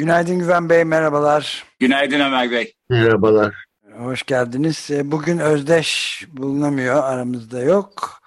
Günaydın Güven Bey, merhabalar. Günaydın Ömer Bey. Merhabalar. Hoş geldiniz. E, bugün Özdeş bulunamıyor, aramızda yok.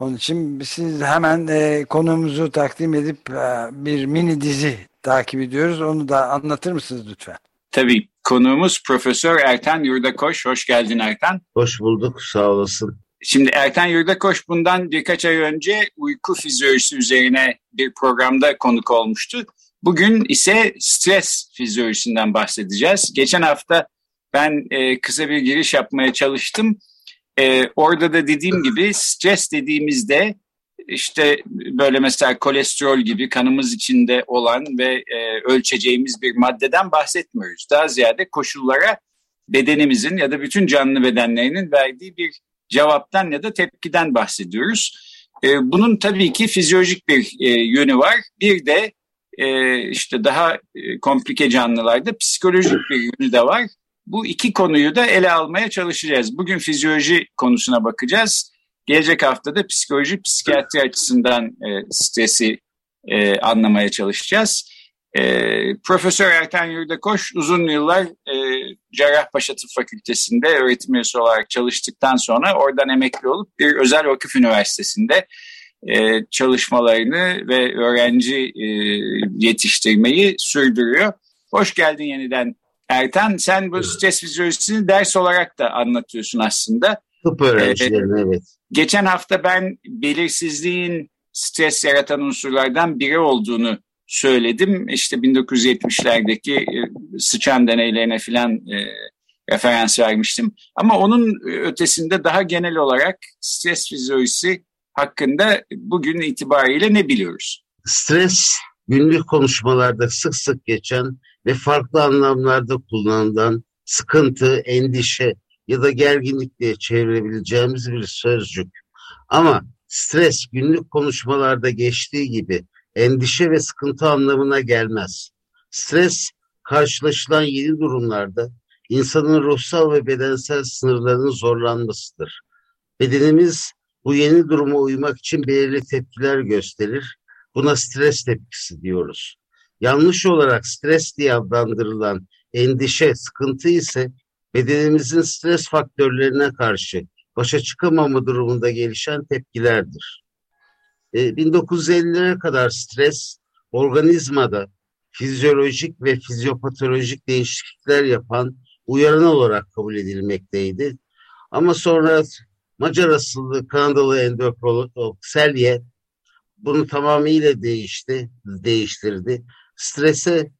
Onun için siz hemen e, konumuzu takdim edip e, bir mini dizi takip ediyoruz. Onu da anlatır mısınız lütfen? Tabii. Konuğumuz Profesör Erten Yurdakoş. Hoş geldin Erten. Hoş bulduk, sağ olasın. Şimdi Erten Yurdakoş bundan birkaç ay önce uyku fizyolojisi üzerine bir programda konuk olmuştu. Bugün ise stres fizyolojisinden bahsedeceğiz. Geçen hafta ben e, kısa bir giriş yapmaya çalıştım. E, orada da dediğim gibi stres dediğimizde işte böyle mesela kolesterol gibi kanımız içinde olan ve e, ölçeceğimiz bir maddeden bahsetmiyoruz. Daha ziyade koşullara bedenimizin ya da bütün canlı bedenlerinin verdiği bir cevaptan ya da tepkiden bahsediyoruz. E, bunun tabii ki fizyolojik bir e, yönü var. Bir de e, işte daha e, komplike canlılarda psikolojik bir yönü de var. Bu iki konuyu da ele almaya çalışacağız. Bugün fizyoloji konusuna bakacağız. Gelecek haftada psikoloji, psikiyatri açısından e, stresi e, anlamaya çalışacağız. E, Profesör Erten Yurdakoş uzun yıllar e, Cerrahpaşa Tıp Fakültesi'nde öğretim üyesi olarak çalıştıktan sonra oradan emekli olup bir özel vakıf üniversitesinde e, çalışmalarını ve öğrenci e, yetiştirmeyi sürdürüyor. Hoş geldin yeniden Erten. Sen bu stres fizyolojisini ders olarak da anlatıyorsun aslında. Tıp öğrencilerine evet. Geçen hafta ben belirsizliğin stres yaratan unsurlardan biri olduğunu söyledim. İşte 1970'lerdeki e, sıçan deneylerine filan e, referans vermiştim. Ama onun ötesinde daha genel olarak stres fizyolojisi hakkında bugün itibariyle ne biliyoruz? Stres günlük konuşmalarda sık sık geçen ve farklı anlamlarda kullanılan sıkıntı, endişe ya da gerginlik diye çevirebileceğimiz bir sözcük. Ama stres günlük konuşmalarda geçtiği gibi endişe ve sıkıntı anlamına gelmez. Stres karşılaşılan yeni durumlarda insanın ruhsal ve bedensel sınırlarının zorlanmasıdır. Bedenimiz bu yeni duruma uymak için belirli tepkiler gösterir. Buna stres tepkisi diyoruz. Yanlış olarak stres diye adlandırılan endişe, sıkıntı ise bedenimizin stres faktörlerine karşı başa çıkamama durumunda gelişen tepkilerdir. 1950'lere e, kadar stres organizmada fizyolojik ve fizyopatolojik değişiklikler yapan uyaran olarak kabul edilmekteydi. Ama sonra Macar asıllı Kanadalı endokrinolog Selye bunu tamamıyla değişti, değiştirdi. Strese,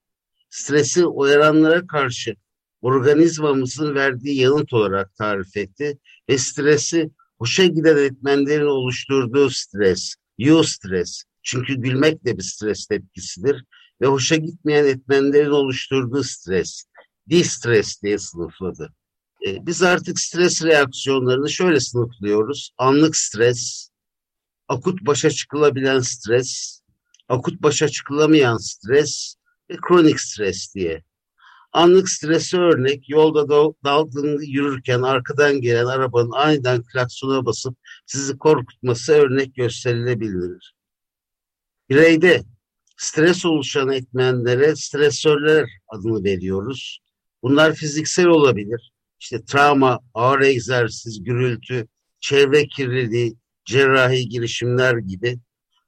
stresi uyaranlara karşı organizmamızın verdiği yanıt olarak tarif etti ve stresi hoşa giden etmenlerin oluşturduğu stres, eustress. Çünkü gülmek de bir stres tepkisidir ve hoşa gitmeyen etmenlerin oluşturduğu stres, distres diye sınıfladı. E, biz artık stres reaksiyonlarını şöyle sınıflıyoruz. Anlık stres, akut başa çıkılabilen stres, akut başa çıkılamayan stres ve kronik stres diye. Anlık stresi örnek yolda dalgın yürürken arkadan gelen arabanın aniden klaksona basıp sizi korkutması örnek gösterilebilir. Bireyde stres oluşan etmenlere stresörler adını veriyoruz. Bunlar fiziksel olabilir. İşte travma, ağır egzersiz, gürültü, çevre kirliliği, cerrahi girişimler gibi.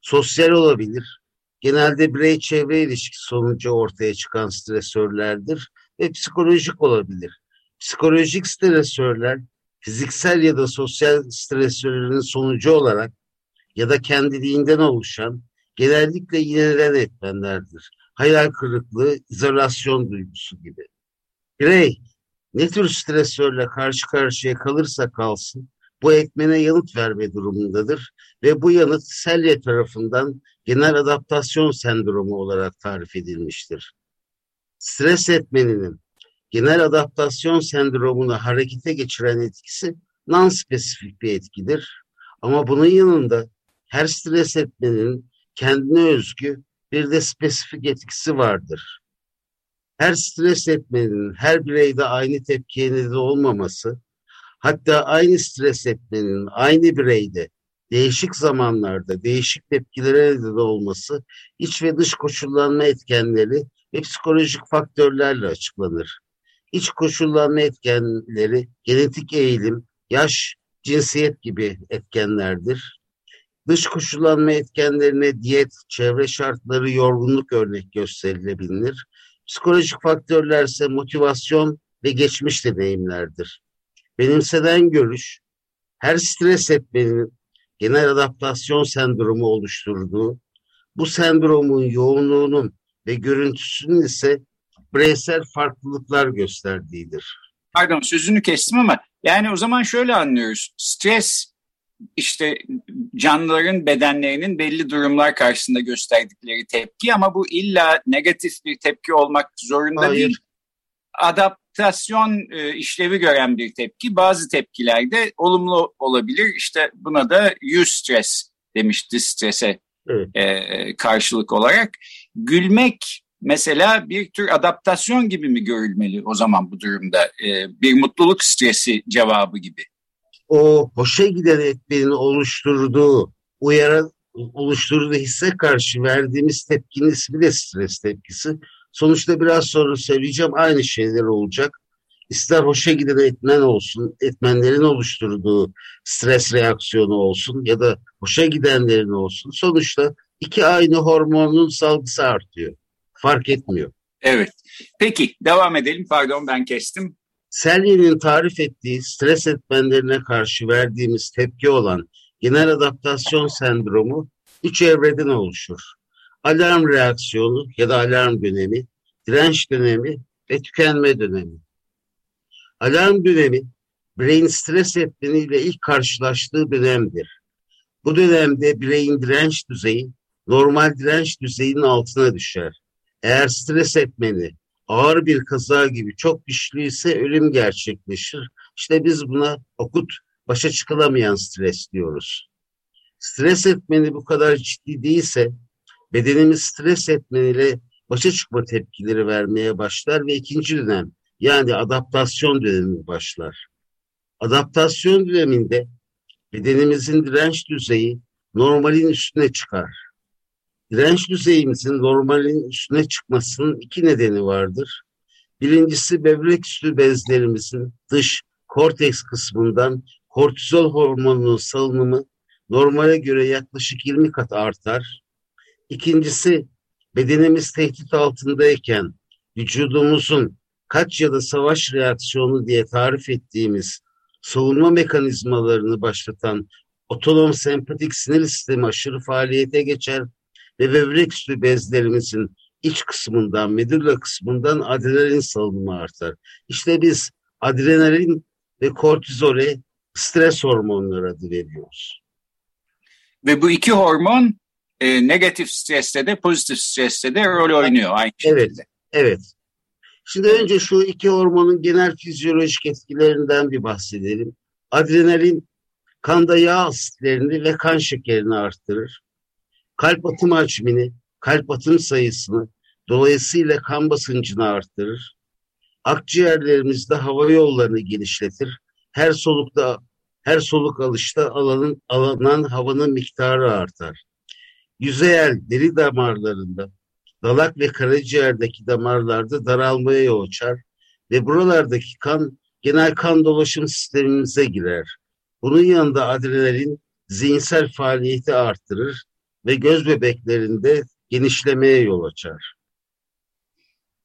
Sosyal olabilir. Genelde birey çevre ilişkisi sonucu ortaya çıkan stresörlerdir ve psikolojik olabilir. Psikolojik stresörler fiziksel ya da sosyal stresörlerin sonucu olarak ya da kendiliğinden oluşan genellikle yinelen etmenlerdir. Hayal kırıklığı, izolasyon duygusu gibi. Birey ne tür stresörle karşı karşıya kalırsa kalsın bu etmene yanıt verme durumundadır ve bu yanıt Selye tarafından genel adaptasyon sendromu olarak tarif edilmiştir. Stres etmeninin genel adaptasyon sendromunu harekete geçiren etkisi non-spesifik bir etkidir. Ama bunun yanında her stres etmenin kendine özgü bir de spesifik etkisi vardır. Her stres etmenin her bireyde aynı tepkiye neden olmaması, hatta aynı stres etmenin aynı bireyde değişik zamanlarda değişik tepkilere neden olması iç ve dış koşullanma etkenleri ve psikolojik faktörlerle açıklanır. İç koşullanma etkenleri genetik eğilim, yaş, cinsiyet gibi etkenlerdir. Dış koşullanma etkenlerine diyet, çevre şartları, yorgunluk örnek gösterilebilir. Psikolojik faktörler ise motivasyon ve geçmiş deneyimlerdir. Benimseden görüş, her stres etmenin genel adaptasyon sendromu oluşturduğu, bu sendromun yoğunluğunun ve görüntüsünün ise bireysel farklılıklar gösterdiğidir. Pardon sözünü kestim ama yani o zaman şöyle anlıyoruz. Stres işte canlıların bedenlerinin belli durumlar karşısında gösterdikleri tepki ama bu illa negatif bir tepki olmak zorunda Hayır. değil. Adaptasyon e, işlevi gören bir tepki. Bazı tepkilerde olumlu olabilir. İşte buna da eustress demişti strese evet. e, karşılık olarak. Gülmek mesela bir tür adaptasyon gibi mi görülmeli o zaman bu durumda? E, bir mutluluk stresi cevabı gibi. O hoşa giden etmenin oluşturduğu, uyaran oluşturduğu hisse karşı verdiğimiz tepkinin ismi de stres tepkisi. Sonuçta biraz sonra söyleyeceğim aynı şeyler olacak. İster hoşa giden etmen olsun, etmenlerin oluşturduğu stres reaksiyonu olsun ya da hoşa gidenlerin olsun. Sonuçta iki aynı hormonun salgısı artıyor. Fark etmiyor. Evet. Peki devam edelim. Pardon ben kestim. Selye'nin tarif ettiği stres etmenlerine karşı verdiğimiz tepki olan genel adaptasyon sendromu üç evreden oluşur. Alarm reaksiyonu ya da alarm dönemi, direnç dönemi ve tükenme dönemi. Alarm dönemi bireyin stres etmeniyle ilk karşılaştığı dönemdir. Bu dönemde bireyin direnç düzeyi normal direnç düzeyinin altına düşer. Eğer stres etmeni ağır bir kaza gibi çok güçlüyse ölüm gerçekleşir. İşte biz buna okut başa çıkılamayan stres diyoruz. Stres etmeni bu kadar ciddi değilse bedenimiz stres etmeniyle başa çıkma tepkileri vermeye başlar ve ikinci dönem yani adaptasyon dönemi başlar. Adaptasyon döneminde bedenimizin direnç düzeyi normalin üstüne çıkar. Direnç düzeyimizin normalin üstüne çıkmasının iki nedeni vardır. Birincisi böbrek üstü bezlerimizin dış korteks kısmından kortizol hormonunun salınımı normale göre yaklaşık 20 kat artar. İkincisi bedenimiz tehdit altındayken vücudumuzun kaç ya da savaş reaksiyonu diye tarif ettiğimiz savunma mekanizmalarını başlatan otonom sempatik sinir sistemi aşırı faaliyete geçer ve böbrek üstü bezlerimizin iç kısmından, medulla kısmından adrenalin salınımı artar. İşte biz adrenalin ve kortizole stres hormonları adı veriyoruz. Ve bu iki hormon e, negatif streste de pozitif streste de rol oynuyor aynı şekilde. Evet, evet. Şimdi önce şu iki hormonun genel fizyolojik etkilerinden bir bahsedelim. Adrenalin kanda yağ asitlerini ve kan şekerini arttırır kalp atım hacmini, kalp atım sayısını, dolayısıyla kan basıncını arttırır. Akciğerlerimizde hava yollarını genişletir. Her solukta her soluk alışta alanın, alınan havanın miktarı artar. Yüzeyel deri damarlarında, dalak ve karaciğerdeki damarlarda daralmaya yol açar ve buralardaki kan genel kan dolaşım sistemimize girer. Bunun yanında adrenalin zihinsel faaliyeti arttırır ve göz bebeklerinde genişlemeye yol açar.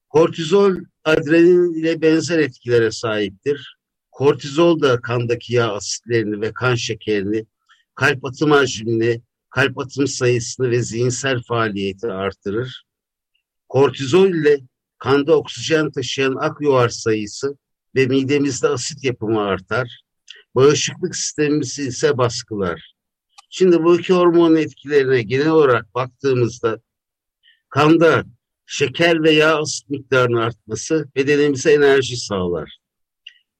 Kortizol adrenalin ile benzer etkilere sahiptir. Kortizol da kandaki yağ asitlerini ve kan şekerini, kalp atım hacmini, kalp atım sayısını ve zihinsel faaliyeti artırır. Kortizol ile kanda oksijen taşıyan ak yuvar sayısı ve midemizde asit yapımı artar. bağışıklık sistemimizi ise baskılar. Şimdi bu iki hormonun etkilerine genel olarak baktığımızda kanda şeker ve yağ asit miktarının artması bedenimize enerji sağlar.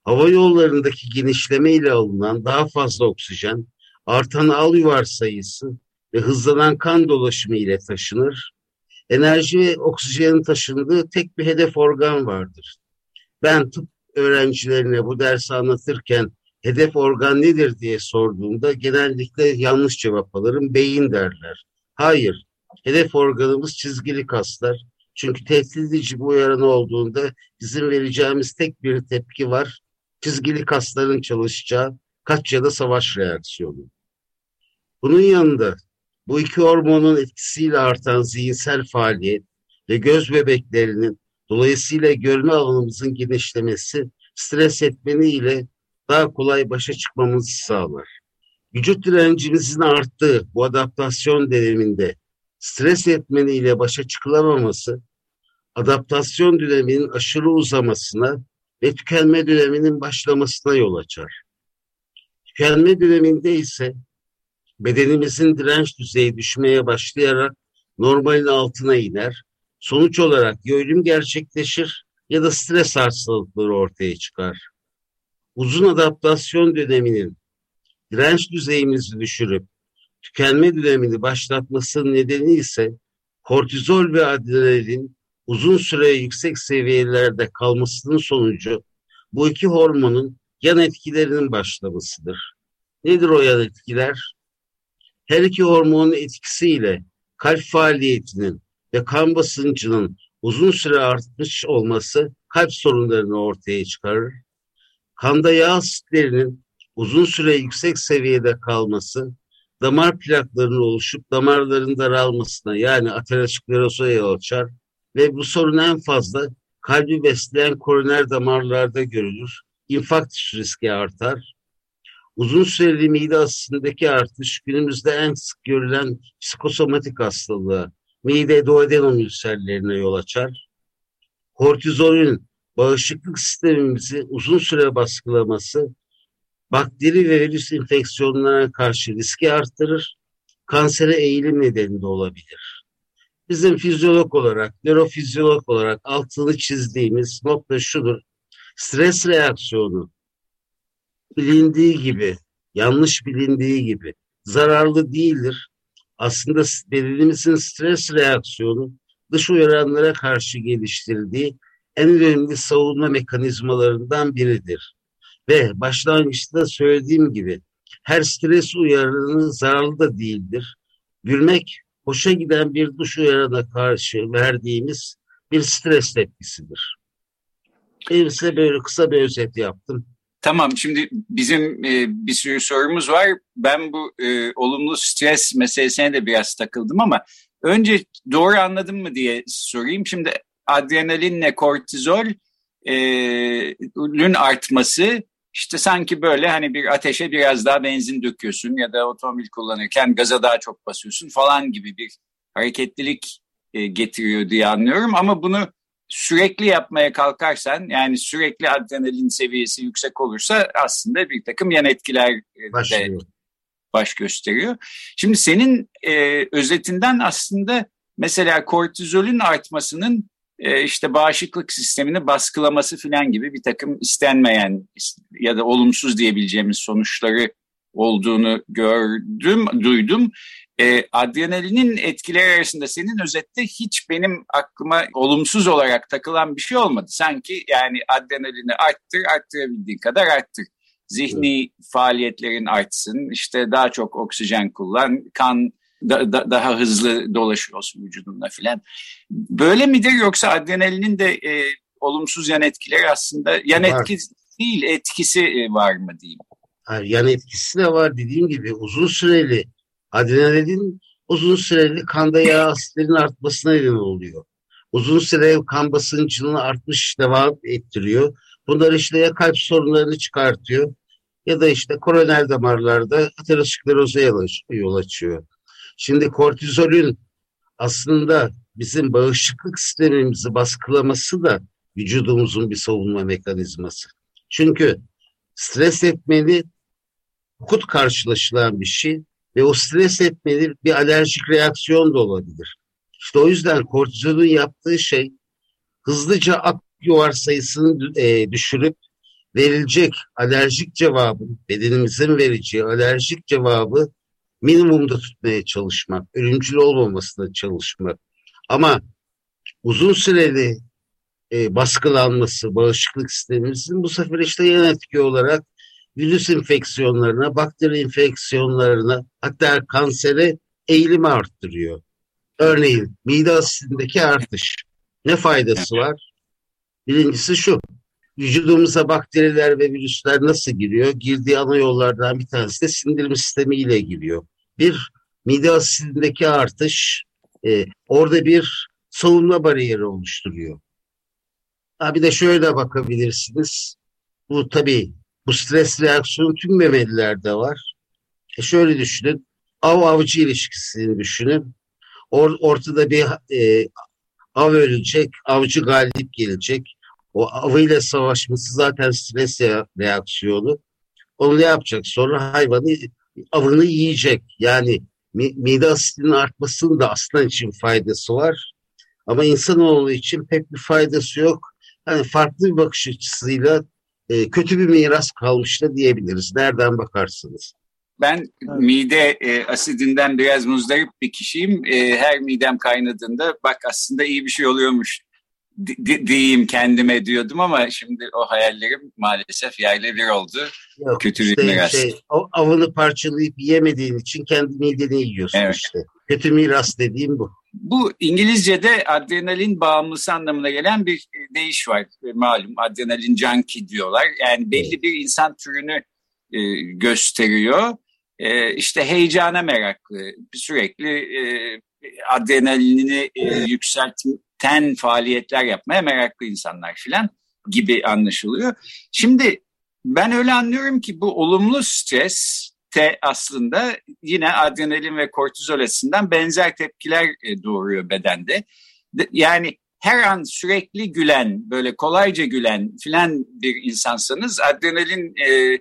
Hava yollarındaki genişleme ile alınan daha fazla oksijen, artan al yuvar sayısı ve hızlanan kan dolaşımı ile taşınır. Enerji ve oksijenin taşındığı tek bir hedef organ vardır. Ben tıp öğrencilerine bu dersi anlatırken hedef organ nedir diye sorduğumda genellikle yanlış cevap alırım. Beyin derler. Hayır. Hedef organımız çizgili kaslar. Çünkü tehdit edici bir uyaran olduğunda bizim vereceğimiz tek bir tepki var. Çizgili kasların çalışacağı kaç ya da savaş reaksiyonu. Bunun yanında bu iki hormonun etkisiyle artan zihinsel faaliyet ve göz bebeklerinin dolayısıyla görme alanımızın genişlemesi stres etmeni ile daha kolay başa çıkmamızı sağlar. Vücut direncimizin arttığı bu adaptasyon döneminde stres etmeni ile başa çıkılamaması, adaptasyon döneminin aşırı uzamasına ve tükenme döneminin başlamasına yol açar. Tükenme döneminde ise bedenimizin direnç düzeyi düşmeye başlayarak normalin altına iner. Sonuç olarak ya gerçekleşir ya da stres hastalıkları ortaya çıkar. Uzun adaptasyon döneminin direnç düzeyimizi düşürüp tükenme dönemini başlatmasının nedeni ise kortizol ve adrenalin uzun süre yüksek seviyelerde kalmasının sonucu bu iki hormonun yan etkilerinin başlamasıdır. Nedir o yan etkiler? Her iki hormonun etkisiyle kalp faaliyetinin ve kan basıncının uzun süre artmış olması kalp sorunlarını ortaya çıkarır. Kanda yağ asitlerinin uzun süre yüksek seviyede kalması damar plaklarının oluşup damarların daralmasına yani ateroskleroza yol açar ve bu sorun en fazla kalbi besleyen koroner damarlarda görülür. İnfarkt riski artar. Uzun süreli mide asitindeki artış günümüzde en sık görülen psikosomatik hastalığa, mide duodenom ülserlerine yol açar. Kortizolün bağışıklık sistemimizi uzun süre baskılaması bakteri ve virüs enfeksiyonlarına karşı riski arttırır, kansere eğilim nedeni de olabilir. Bizim fizyolog olarak, nörofizyolog olarak altını çizdiğimiz nokta şudur. Stres reaksiyonu bilindiği gibi, yanlış bilindiği gibi zararlı değildir. Aslında bedenimizin stres reaksiyonu dış uyaranlara karşı geliştirdiği en önemli savunma mekanizmalarından biridir. Ve başlangıçta söylediğim gibi her stres uyarının zararlı da değildir. Gülmek hoşa giden bir duş uyarana karşı verdiğimiz bir stres tepkisidir. Benim size böyle kısa bir özet yaptım. Tamam şimdi bizim e, bir sürü sorumuz var. Ben bu e, olumlu stres meselesine de biraz takıldım ama önce doğru anladım mı diye sorayım. Şimdi adrenalinle kortizolün e, artması işte sanki böyle hani bir ateşe biraz daha benzin döküyorsun ya da otomobil kullanırken gaza daha çok basıyorsun falan gibi bir hareketlilik e, getiriyor diye anlıyorum. Ama bunu sürekli yapmaya kalkarsan yani sürekli adrenalin seviyesi yüksek olursa aslında bir takım yan etkiler e, de baş gösteriyor. Şimdi senin e, özetinden aslında mesela kortizolün artmasının işte bağışıklık sistemini baskılaması filan gibi bir takım istenmeyen ya da olumsuz diyebileceğimiz sonuçları olduğunu gördüm, duydum. E, adrenalinin etkileri arasında senin özette hiç benim aklıma olumsuz olarak takılan bir şey olmadı. Sanki yani adrenalini arttır, arttırabildiğin kadar arttır. Zihni faaliyetlerin artsın, işte daha çok oksijen kullan, kan da, da, daha hızlı dolaşıyorsun vücudunda filan. Böyle midir yoksa adrenalinin de e, olumsuz yan etkileri aslında yan var. etki değil etkisi e, var mı diyeyim? Hayır, yan etkisi de var dediğim gibi uzun süreli adrenalin uzun süreli kanda yağ asitlerin artmasına neden oluyor. Uzun süre kan basıncının artmış devam ettiriyor. Bunlar işte ya kalp sorunlarını çıkartıyor ya da işte koroner damarlarda ateroskleroza yol açıyor. Şimdi kortizolün aslında bizim bağışıklık sistemimizi baskılaması da vücudumuzun bir savunma mekanizması. Çünkü stres etmeli akut karşılaşılan bir şey ve o stres etmeli bir alerjik reaksiyon da olabilir. İşte o yüzden kortizolun yaptığı şey hızlıca ak yuvar sayısını e, düşürüp verilecek alerjik cevabın, bedenimizin vereceği alerjik cevabı minimumda tutmaya çalışmak, ölümcül olmamasına çalışmak. Ama uzun süreli e, baskılanması bağışıklık sistemimizin bu sefer işte yan etki olarak virüs enfeksiyonlarına, bakteri enfeksiyonlarına hatta kansere eğilimi arttırıyor. Örneğin mide asidindeki artış. Ne faydası var? Birincisi şu, vücudumuza bakteriler ve virüsler nasıl giriyor? Girdiği ana yollardan bir tanesi de sindirim sistemiyle giriyor. Bir, mide asidindeki artış e, orada bir savunma bariyeri oluşturuyor. Ha, bir de şöyle bakabilirsiniz. Bu tabii bu stres reaksiyonu tüm memelilerde var. E şöyle düşünün. Av-avcı ilişkisini düşünün. Or, ortada bir e, av ölecek, avcı galip gelecek. O avıyla savaşması zaten stres reaksiyonu. Onu ne yapacak? Sonra hayvanı avını yiyecek. Yani mide asidinin artmasının da aslan için faydası var. Ama insanoğlu için pek bir faydası yok. Yani farklı bir bakış açısıyla e, kötü bir miras kalmış da diyebiliriz. Nereden bakarsınız? Ben evet. mide e, asidinden biraz muzdarip bir kişiyim. E, her midem kaynadığında bak aslında iyi bir şey oluyormuş diyeyim kendime diyordum ama şimdi o hayallerim maalesef yerle bir oldu. Yok, Kötü işte bir miras. Şey, avını parçalayıp yemediğin için kendi mideni yiyorsun evet. işte. Kötü miras dediğim bu. Bu İngilizce'de adrenalin bağımlısı anlamına gelen bir deyiş var. Malum adrenalin junkie diyorlar. Yani belli bir insan türünü e, gösteriyor. E, işte heyecana meraklı, sürekli e, adrenalinini e, yükselten faaliyetler yapmaya meraklı insanlar filan gibi anlaşılıyor. Şimdi ben öyle anlıyorum ki bu olumlu stres te aslında yine adrenalin ve kortizol açısından benzer tepkiler e, doğuruyor bedende. Yani her an sürekli gülen, böyle kolayca gülen filan bir insansanız adrenalinin e,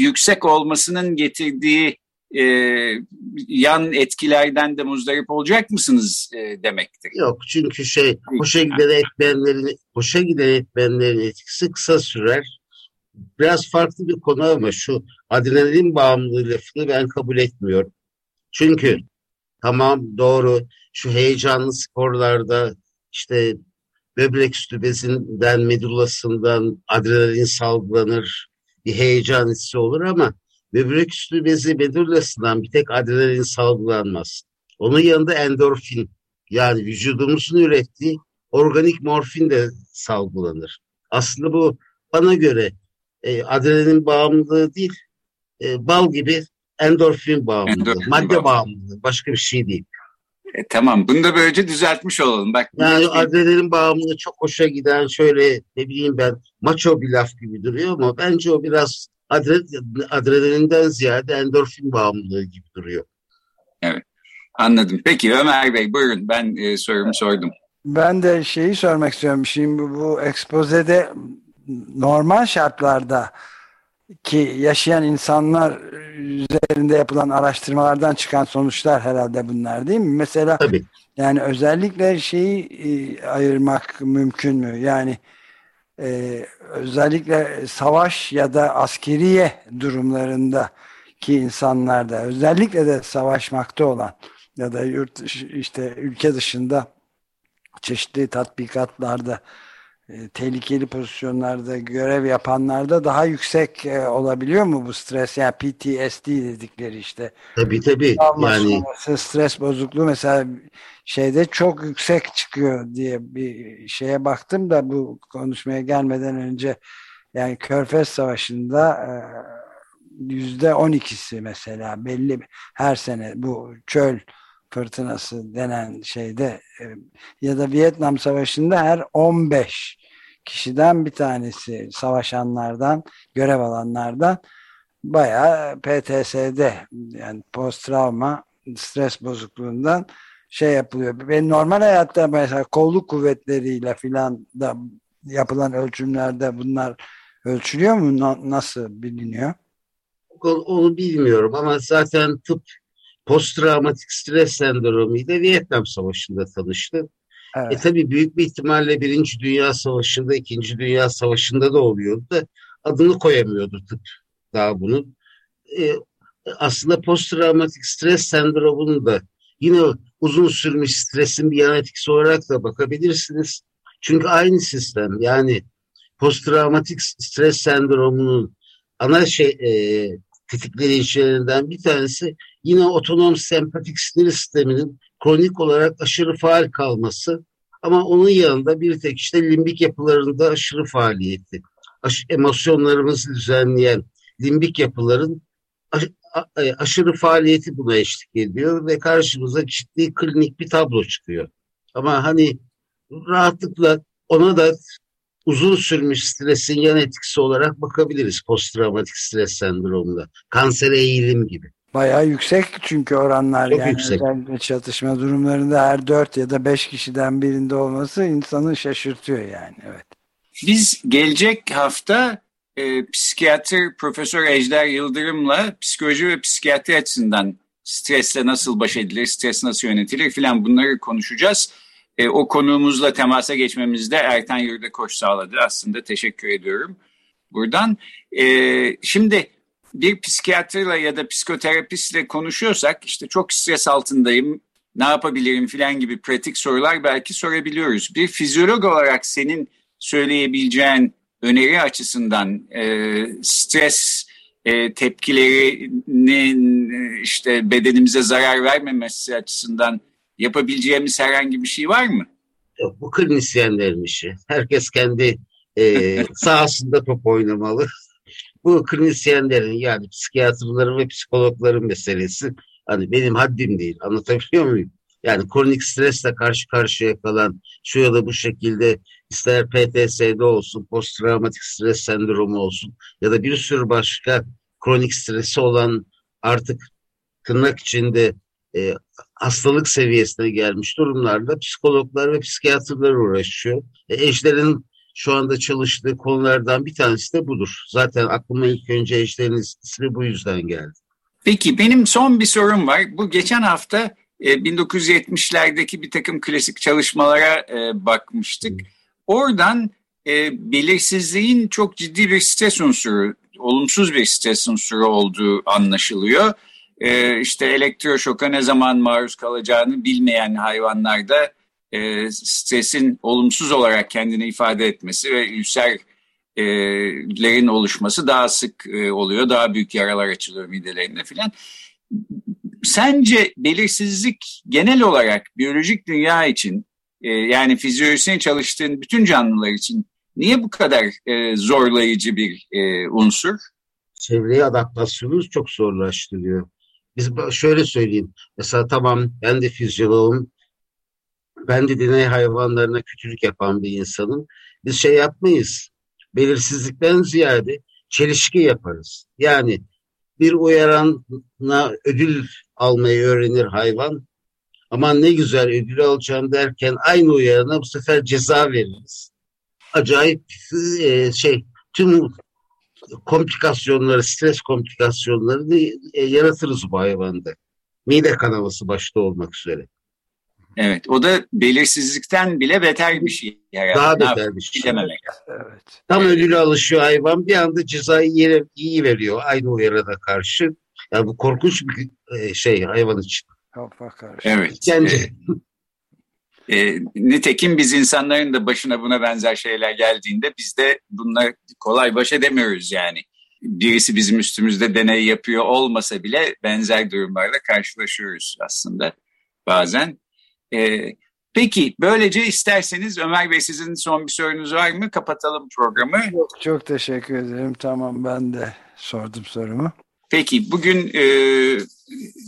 yüksek olmasının getirdiği e, yan etkilerden de muzdarip olacak mısınız e, demektir. Yok çünkü şey hoşa giden etmenlerin hoşa giden etmenlerin etkisi kısa sürer. Biraz farklı bir konu ama şu adrenalin bağımlılığı lafını ben kabul etmiyorum. Çünkü tamam doğru şu heyecanlı sporlarda işte böbrek üstü bezinden, medullasından adrenalin salgılanır, bir heyecan hissi olur ama böbrek üstü bezi medullasından bir tek adrenalin salgılanmaz. Onun yanında endorfin yani vücudumuzun ürettiği organik morfin de salgılanır. Aslında bu bana göre e, adrenalin bağımlılığı değil, e, bal gibi endorfin bağımlılığı, endorfin madde bağımlılığı. bağımlılığı, başka bir şey değil. E, tamam, bunu da böylece düzeltmiş olalım. Bak, yani adrenalin bağımlılığı çok hoşa giden şöyle ne bileyim ben maço bir laf gibi duruyor ama bence o biraz adrenalinden ziyade endorfin bağımlılığı gibi duruyor. Evet, anladım. Peki Ömer Bey buyurun ben e, sorumu sordum. Ben de şeyi sormak istiyorum. Şimdi bu, bu ekspozede normal şartlarda ki yaşayan insanlar üzerinde yapılan araştırmalardan çıkan sonuçlar herhalde bunlar değil mi? Mesela Tabii. yani özellikle şeyi e, ayırmak mümkün mü? Yani e, özellikle savaş ya da askeriye durumlarında ki insanlarda özellikle de savaşmakta olan ya da yurt işte ülke dışında çeşitli tatbikatlarda e, tehlikeli pozisyonlarda görev yapanlarda daha yüksek e, olabiliyor mu bu stres? Yani PTSD dedikleri işte. Tabii tabii. Yani stres bozukluğu mesela şeyde çok yüksek çıkıyor diye bir şeye baktım da bu konuşmaya gelmeden önce yani Körfez Savaşı'nda e, yüzde on ikisi mesela belli her sene bu çöl fırtınası denen şeyde ya da Vietnam Savaşı'nda her 15 kişiden bir tanesi savaşanlardan, görev alanlardan bayağı PTSD yani post travma stres bozukluğundan şey yapılıyor. Ve normal hayatta mesela kolluk kuvvetleriyle filan da yapılan ölçümlerde bunlar ölçülüyor mu? Nasıl biliniyor? onu bilmiyorum ama zaten tıp posttraumatik stres sendromu ile Vietnam Savaşı'nda tanıştı. Evet. E tabii büyük bir ihtimalle Birinci Dünya Savaşı'nda, İkinci Dünya Savaşı'nda da oluyordu da adını koyamıyordu tıp daha bunun. E, aslında posttraumatik stres sendromunun da yine uzun sürmüş stresin bir yan etkisi olarak da bakabilirsiniz. Çünkü aynı sistem yani posttraumatik stres sendromunun ana şey e, tetikleyicilerinden bir tanesi yine otonom sempatik sinir sisteminin kronik olarak aşırı faal kalması ama onun yanında bir tek işte limbik yapılarında aşırı faaliyeti, aş emosyonlarımızı düzenleyen limbik yapıların aş e, aşırı faaliyeti buna eşlik ediyor ve karşımıza ciddi klinik bir tablo çıkıyor. Ama hani rahatlıkla ona da uzun sürmüş stresin yan etkisi olarak bakabiliriz posttraumatik stres sendromunda. Kansere eğilim gibi. Bayağı yüksek çünkü oranlar Çok yani yüksek. özellikle çatışma durumlarında her dört ya da beş kişiden birinde olması insanı şaşırtıyor yani evet. Biz gelecek hafta e, psikiyatr Profesör Ejder Yıldırım'la psikoloji ve psikiyatri açısından stresle nasıl baş edilir, stres nasıl yönetilir filan bunları konuşacağız. E, o konuğumuzla temasa geçmemizde Ertan Yurdakoş sağladı. Aslında teşekkür ediyorum buradan. E, şimdi bir psikiyatrla ya da psikoterapistle konuşuyorsak işte çok stres altındayım, ne yapabilirim filan gibi pratik sorular belki sorabiliyoruz. Bir fizyolog olarak senin söyleyebileceğin öneri açısından e, stres e, tepkilerinin e, işte bedenimize zarar vermemesi açısından yapabileceğimiz herhangi bir şey var mı? Yok, bu klinisyenlerin işi. Herkes kendi e, sahasında top oynamalı. Bu klinisyenlerin yani psikiyatrların ve psikologların meselesi. Hani benim haddim değil. Anlatabiliyor muyum? Yani kronik stresle karşı karşıya kalan şu ya da bu şekilde ister PTSD olsun, posttraumatik stres sendromu olsun ya da bir sürü başka kronik stresi olan artık tırnak içinde e, hastalık seviyesine gelmiş durumlarda psikologlar ve psikiyatrlar uğraşıyor. E, eşlerin şu anda çalıştığı konulardan bir tanesi de budur. Zaten aklıma ilk önce eşlerin ismi bu yüzden geldi. Peki benim son bir sorum var. Bu geçen hafta 1970'lerdeki e, bir takım klasik çalışmalara e, bakmıştık. Oradan e, belirsizliğin çok ciddi bir stres unsuru, olumsuz bir stres unsuru olduğu anlaşılıyor. İşte elektroşoka ne zaman maruz kalacağını bilmeyen hayvanlarda stresin olumsuz olarak kendini ifade etmesi ve ülserlerin oluşması daha sık oluyor. Daha büyük yaralar açılıyor midelerinde filan sence belirsizlik genel olarak biyolojik dünya için e, yani fizyolojisini çalıştığın bütün canlılar için niye bu kadar e, zorlayıcı bir e, unsur? Çevreye adaptasyonu çok zorlaştırıyor. Biz şöyle söyleyeyim. Mesela tamam ben de fizyoloğum. Ben de deney hayvanlarına kötülük yapan bir insanım. Biz şey yapmayız. Belirsizlikten ziyade çelişki yaparız. Yani bir uyarana ödül almayı öğrenir hayvan. Aman ne güzel ödül alacağım derken aynı uyarana bu sefer ceza veririz. Acayip e, şey tüm komplikasyonları, stres komplikasyonlarını e, yaratırız bu hayvanda. Mide kanaması başta olmak üzere. Evet, o da belirsizlikten bile beter bir şey. Yani. Daha beter bir şey. Dememek. Evet. Tam ödülü alışıyor hayvan, bir anda cezayı yere, iyi veriyor aynı uyarıda karşı. Yani bu korkunç bir e, şey hayvan için. Evet. Kendi. E, e, nitekim biz insanların da başına buna benzer şeyler geldiğinde biz de bunlar kolay baş edemiyoruz yani. Birisi bizim üstümüzde deney yapıyor olmasa bile benzer durumlarla karşılaşıyoruz aslında bazen. E, peki böylece isterseniz Ömer Bey sizin son bir sorunuz var mı? Kapatalım programı. Çok, çok teşekkür ederim. Tamam ben de sordum sorumu. Peki bugün e,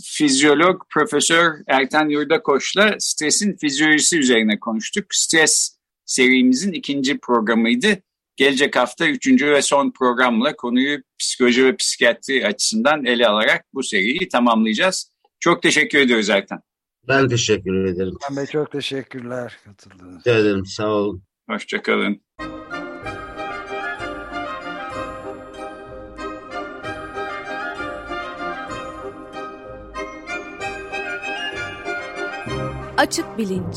fizyolog Profesör Ertan Yurdakoç'la stresin fizyolojisi üzerine konuştuk. Stres serimizin ikinci programıydı. Gelecek hafta üçüncü ve son programla konuyu psikoloji ve psikiyatri açısından ele alarak bu seriyi tamamlayacağız. Çok teşekkür ediyoruz Ertan. Ben teşekkür ederim. Ben de çok teşekkürler katıldığınız için. Teşekkür ederim. Sağ olun. Hoşçakalın. Açık Bilinç